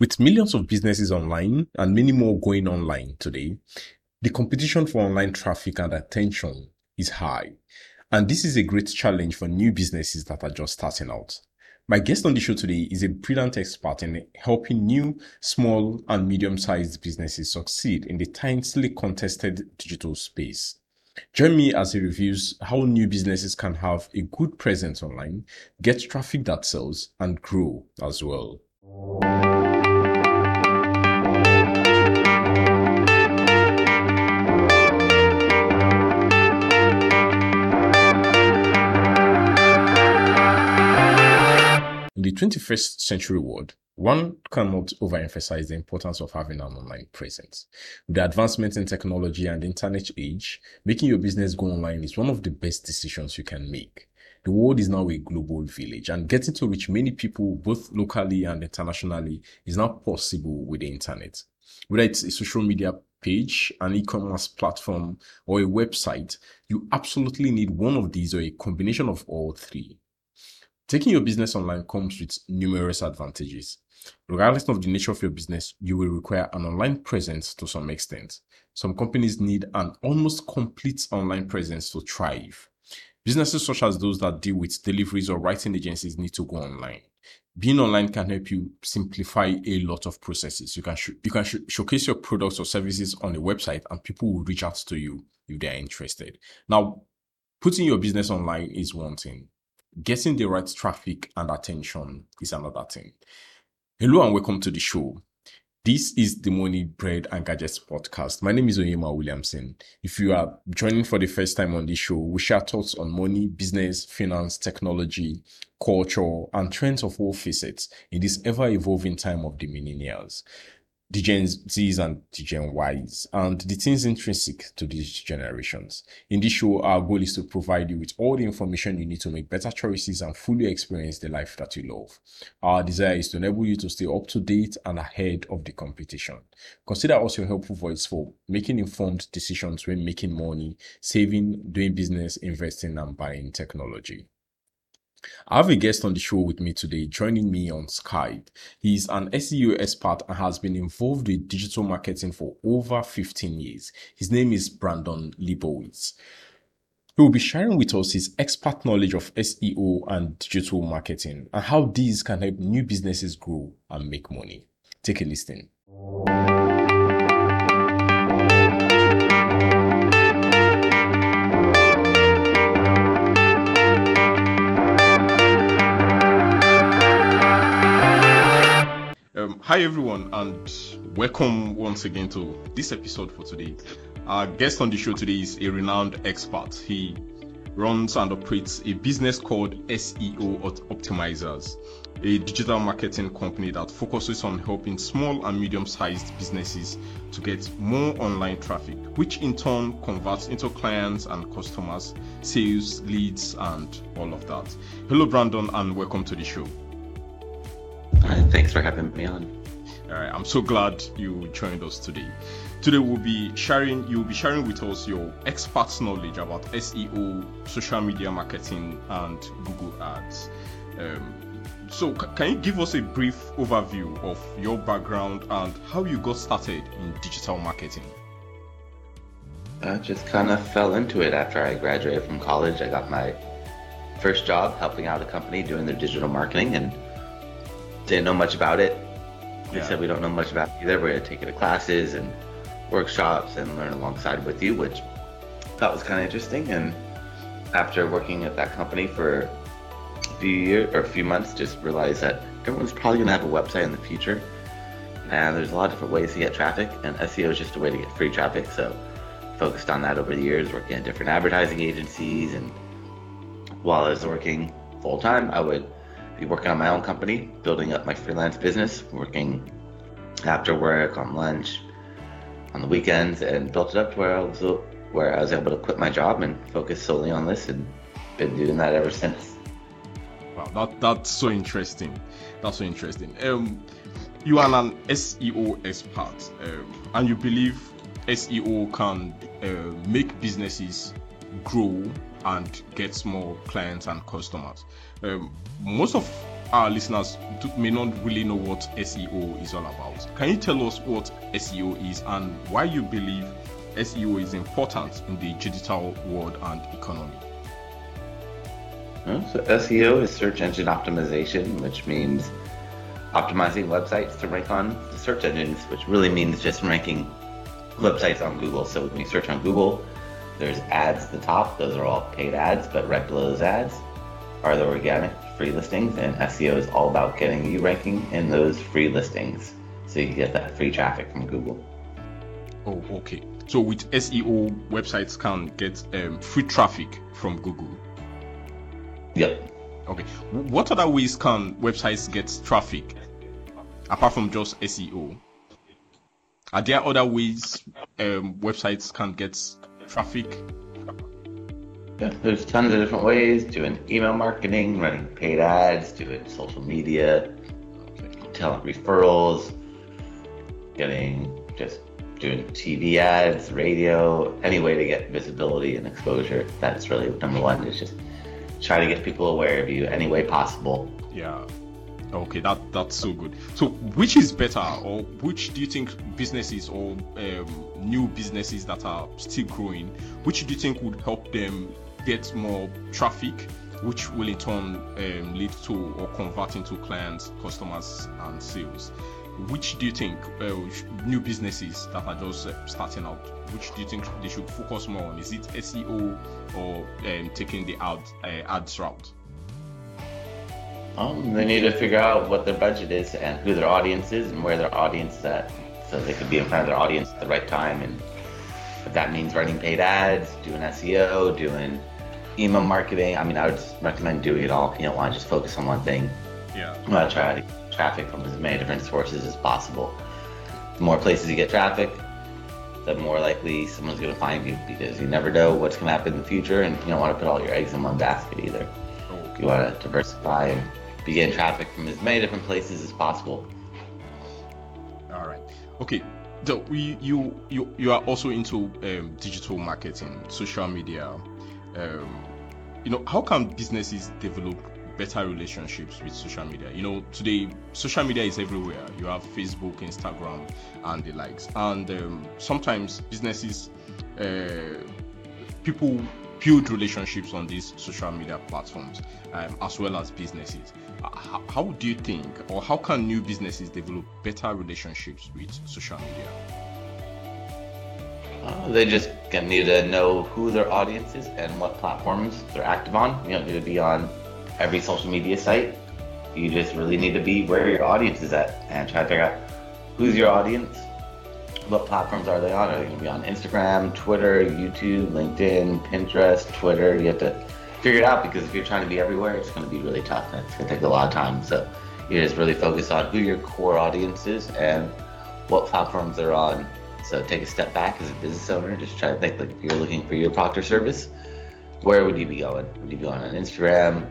With millions of businesses online and many more going online today, the competition for online traffic and attention is high. And this is a great challenge for new businesses that are just starting out. My guest on the show today is a brilliant expert in helping new, small, and medium sized businesses succeed in the tensely contested digital space. Join me as he reviews how new businesses can have a good presence online, get traffic that sells, and grow as well. 21st century world, one cannot overemphasize the importance of having an online presence. With the advancements in technology and internet age, making your business go online is one of the best decisions you can make. The world is now a global village and getting to reach many people both locally and internationally is now possible with the internet. Whether it's a social media page, an e-commerce platform, or a website, you absolutely need one of these or a combination of all three. Taking your business online comes with numerous advantages. Regardless of the nature of your business, you will require an online presence to some extent. Some companies need an almost complete online presence to thrive. Businesses such as those that deal with deliveries or writing agencies need to go online. Being online can help you simplify a lot of processes. You can sh- you can sh- showcase your products or services on a website, and people will reach out to you if they are interested. Now, putting your business online is one thing getting the right traffic and attention is another thing. Hello and welcome to the show. This is the Money, Bread and Gadgets podcast. My name is Oyema Williamson. If you are joining for the first time on this show, we share thoughts on money, business, finance, technology, culture, and trends of all facets in this ever evolving time of the millennials the Gen Zs and the Gen Ys, and the things intrinsic to these generations. In this show, our goal is to provide you with all the information you need to make better choices and fully experience the life that you love. Our desire is to enable you to stay up to date and ahead of the competition. Consider us your helpful voice for making informed decisions when making money, saving, doing business, investing, and buying technology. I have a guest on the show with me today, joining me on Skype. He's an SEO expert and has been involved with digital marketing for over 15 years. His name is Brandon Leibowitz. He will be sharing with us his expert knowledge of SEO and digital marketing and how these can help new businesses grow and make money. Take a listen. Hi everyone, and welcome once again to this episode for today. Our guest on the show today is a renowned expert. He runs and operates a business called SEO Optimizers, a digital marketing company that focuses on helping small and medium-sized businesses to get more online traffic, which in turn converts into clients and customers, sales, leads, and all of that. Hello, Brandon, and welcome to the show. Thanks for having me on. All right, I'm so glad you joined us today. Today we'll be sharing, you'll be sharing with us your expert knowledge about SEO, social media marketing, and Google Ads. Um, so, c- can you give us a brief overview of your background and how you got started in digital marketing? I just kind of fell into it after I graduated from college. I got my first job helping out a company doing their digital marketing and didn't know much about it. They Yeah. said we don't know much about it either. We're gonna take you to classes and workshops and learn alongside with you, which that was kind of interesting. And after working at that company for a few years or a few months, just realized that everyone's probably gonna have a website in the future, and there's a lot of different ways to get traffic, and SEO is just a way to get free traffic. So focused on that over the years, working at different advertising agencies, and while I was working full time, I would be working on my own company, building up my freelance business, working after work, on lunch, on the weekends, and built it up to where I was where I was able to quit my job and focus solely on this, and been doing that ever since. Wow, that that's so interesting. That's so interesting. Um, you are an SEO expert, um, and you believe SEO can uh, make businesses grow and get more clients and customers. Um, most of our listeners may not really know what SEO is all about. Can you tell us what SEO is and why you believe SEO is important in the digital world and economy? So SEO is search engine optimization, which means optimizing websites to rank on the search engines, which really means just ranking websites on Google. So when you search on Google, there's ads at the top. Those are all paid ads, but right below those ads are the organic free listings. And SEO is all about getting you ranking in those free listings so you can get that free traffic from Google. Oh, okay. So with SEO, websites can get um, free traffic from Google. Yep. Okay. What other ways can websites get traffic apart from just SEO? Are there other ways um, websites can get traffic? Yeah, there's tons of different ways doing email marketing, running paid ads, doing social media, telling referrals, getting just doing TV ads, radio, any way to get visibility and exposure. That's really number one is just try to get people aware of you any way possible. Yeah. Okay, that that's so good. So, which is better, or which do you think businesses or um, new businesses that are still growing, which do you think would help them get more traffic, which will in turn um, lead to or convert into clients, customers, and sales? Which do you think uh, new businesses that are just uh, starting out, which do you think they should focus more on? Is it SEO or um, taking the ad uh, ads route? Um, they need to figure out what their budget is and who their audience is and where their audience is at, so they can be in front of their audience at the right time. And if that means running paid ads, doing SEO, doing email marketing, I mean, I would recommend doing it all. You don't want to just focus on one thing. Yeah. You want to try to get traffic from as many different sources as possible. The more places you get traffic, the more likely someone's going to find you because you never know what's going to happen in the future, and you don't want to put all your eggs in one basket either. You want to diversify and be getting traffic from as many different places as possible. All right. Okay. So you you you, you are also into um, digital marketing, social media. Um, you know, how can businesses develop better relationships with social media? You know, today social media is everywhere. You have Facebook, Instagram, and the likes. And um, sometimes businesses, uh, people build relationships on these social media platforms um, as well as businesses. How, how do you think, or how can new businesses develop better relationships with social media? Uh, they just need to know who their audience is and what platforms they're active on. You don't need to be on every social media site. You just really need to be where your audience is at and try to figure out who's your audience, what platforms are they on? Are they gonna be on Instagram, Twitter, YouTube, LinkedIn, Pinterest, Twitter? You have to figure it out because if you're trying to be everywhere, it's gonna be really tough and it's gonna take a lot of time. So you just really focus on who your core audience is and what platforms they're on so take a step back as a business owner. Just try to think like if you're looking for your proctor service, where would you be going? Would you be going on Instagram,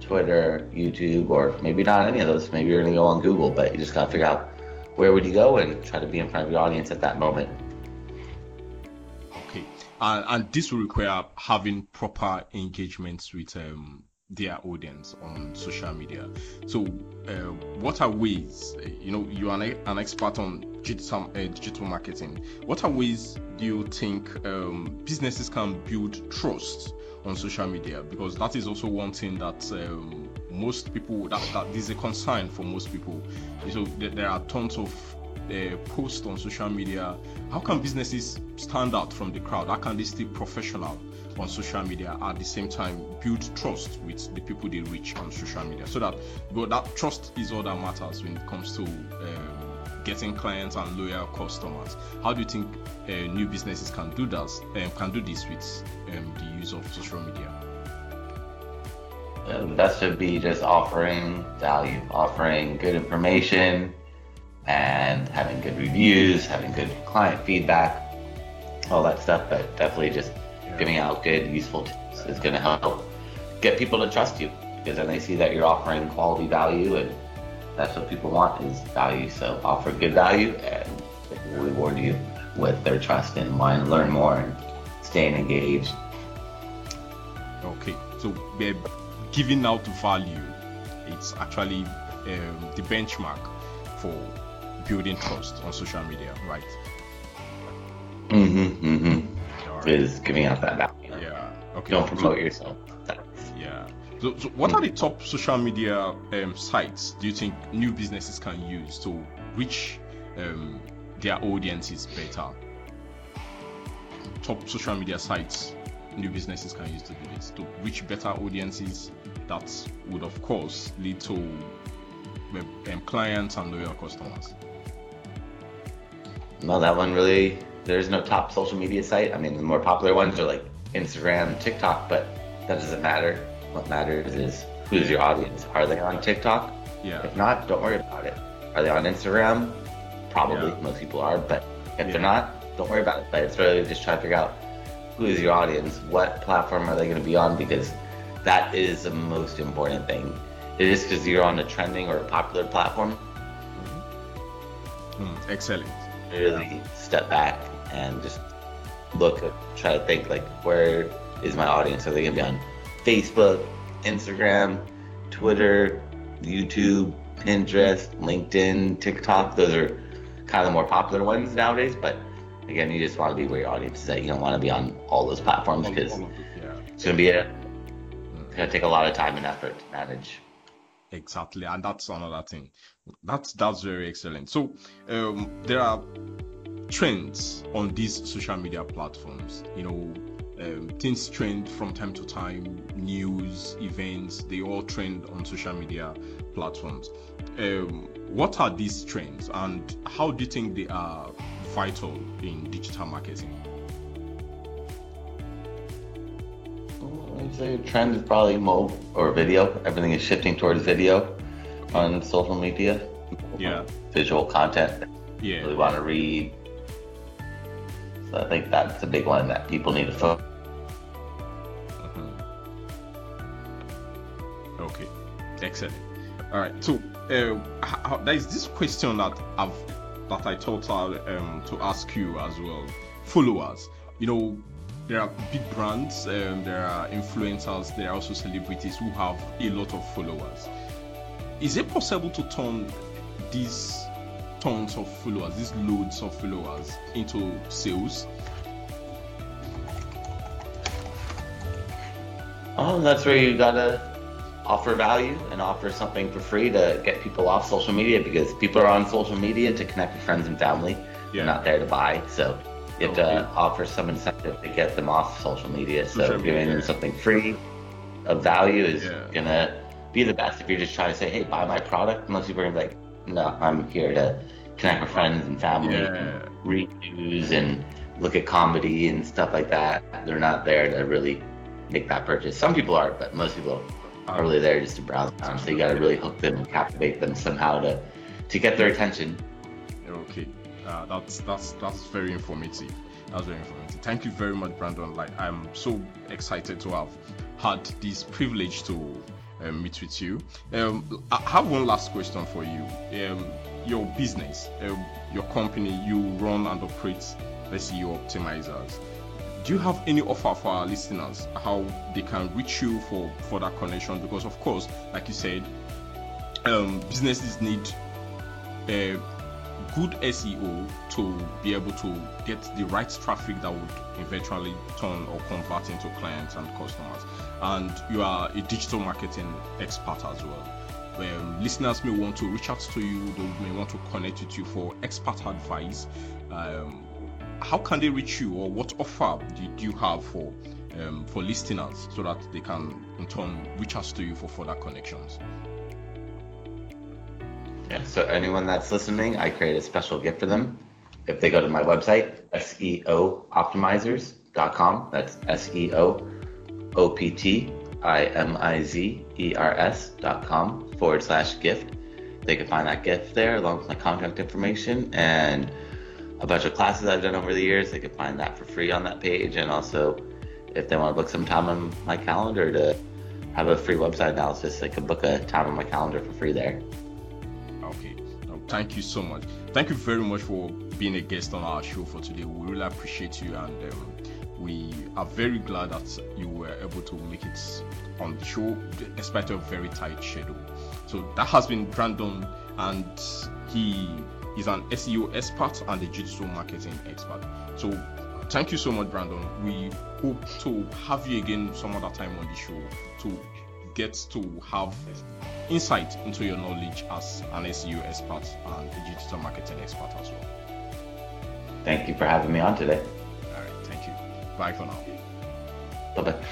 Twitter, YouTube, or maybe not any of those? Maybe you're gonna go on Google, but you just gotta figure out where would you go and try to be in front of your audience at that moment. And, and this will require having proper engagements with um, their audience on social media. So, uh, what are ways? You know, you are an, an expert on digital uh, digital marketing. What are ways do you think um, businesses can build trust on social media? Because that is also one thing that um, most people that, that is a concern for most people. So there are tons of uh, posts on social media. How can businesses stand out from the crowd? How can they stay professional on social media at the same time build trust with the people they reach on social media? So that but that trust is all that matters when it comes to um, getting clients and loyal customers. How do you think uh, new businesses can do that? Um, can do this with um, the use of social media? The best would be just offering value, offering good information, and having good reviews, having good client feedback, all that stuff. But definitely just giving out good, useful tips is going to help get people to trust you because then they see that you're offering quality value, and that's what people want is value. So offer good value, and it will reward you with their trust and wanting to learn more and staying engaged. Okay, so we're giving out value it's actually um, the benchmark for building trust on social media, right? Mm-hmm. Mm-hmm. Is giving out that value. Yeah. Okay. Don't So- promote yourself. That's, Yeah. So, so what are the top social media um, sites do you think new businesses can use to reach um, their audiences better? Top social media sites new businesses can use to do this to reach better audiences that would, of course, lead to um, um, clients and loyal customers. No, that one really. There's no top social media site. I mean, the more popular ones are like Instagram, TikTok, but that doesn't matter. What matters is who's your audience. Are they on TikTok? Yeah. If not, don't worry about it. Are they on Instagram? Probably. Yeah. Most people are, but if Yeah. they're not, don't worry about it. But it's really just trying to figure out who is your audience, what platform are they going to be on, because that is the most important thing. It is because you're on a trending or a popular platform. Mm, excellent. Really step back and just look at, try to think like, where is my audience? Are they going to be on Facebook, Instagram, Twitter, YouTube, Pinterest, LinkedIn, TikTok? Those are kind of the more popular ones nowadays. But again, you just want to be where your audience is at. You don't want to be on all those platforms because all of it, yeah. it's going to be a, it's going to take a lot of time and effort to manage. Exactly, and that's another thing. That's that's very excellent. So um, there are trends on these social media platforms. You know, um, things trend from time to time. News, events, they all trend on social media platforms. Um, what are these trends, and how do you think they are vital in digital marketing? I'd say a trend is probably mobile or video. Everything is shifting towards video on social media. Yeah, Visual content. yeah, Really want to read. So I think that's a big one that people need to focus. Okay, excellent. All right, so uh, how, there is this question that I've that I thought I'll, um, to ask you as well. Followers, you know, there are big brands, um, there are influencers, there are also celebrities who have a lot of followers. Is it possible to turn these tons of followers, these loads of followers, into sales? Oh, that's where you gotta offer value and offer something for free to get people off social media because people are on social media to connect with friends and family. Yeah. They're not there to buy. So you have to offer some incentive to get them off social media. So giving them something free of value is Yeah. gonna be the best if you're just trying to say, hey, buy my product. Most people are like, no, I'm here to connect with friends and family, Yeah. and read news and look at comedy and stuff like that. They're not there to really make that purchase. Some people are, but most people are really there just to browse around. So you got to really hook them and captivate them somehow to to get their attention. Okay, uh, that's that's that's very informative. That's very informative. Thank you very much, Brandon. Like I'm so excited to have had this privilege to um, meet with you. Um, I have one last question for you. Um, your business, um, your company, you run and operate SEO optimizers. Do you have any offer for our listeners how they can reach you for for that connection? Because of course, like you said, um, businesses need uh, good SEO to be able to get the right traffic that would eventually turn or convert into clients and customers. And you are a digital marketing expert as well. Um, listeners may want to reach out to you, they may want to connect with you for expert advice. Um, how can they reach you, or what offer do you have for um, for listeners so that they can in turn reach out to you for further connections? Yeah. So anyone that's listening, I create a special gift for them. If they go to my website, seooptimizers.com. That's S E O O P T I M I Z E R S dot com forward slash gift. They can find that gift there along with my contact information and a bunch of classes I've done over the years. They can find that for free on that page. And also, if they want to book some time on my calendar to have a free website analysis, they can book a time on my calendar for free there. Okay. No, thank you so much. Thank you very much for being a guest on our show for today. We really appreciate you, and um, we are very glad that you were able to make it on the show despite a very tight schedule. So that has been Brandon, and he is an SEO expert and a digital marketing expert. So thank you so much, Brandon. We hope to have you again some other time on the show to get to have insight into your knowledge as an SEO expert and a digital marketing expert as well. Thank you for having me on today. All right, thank you. Bye for now. Bye bye.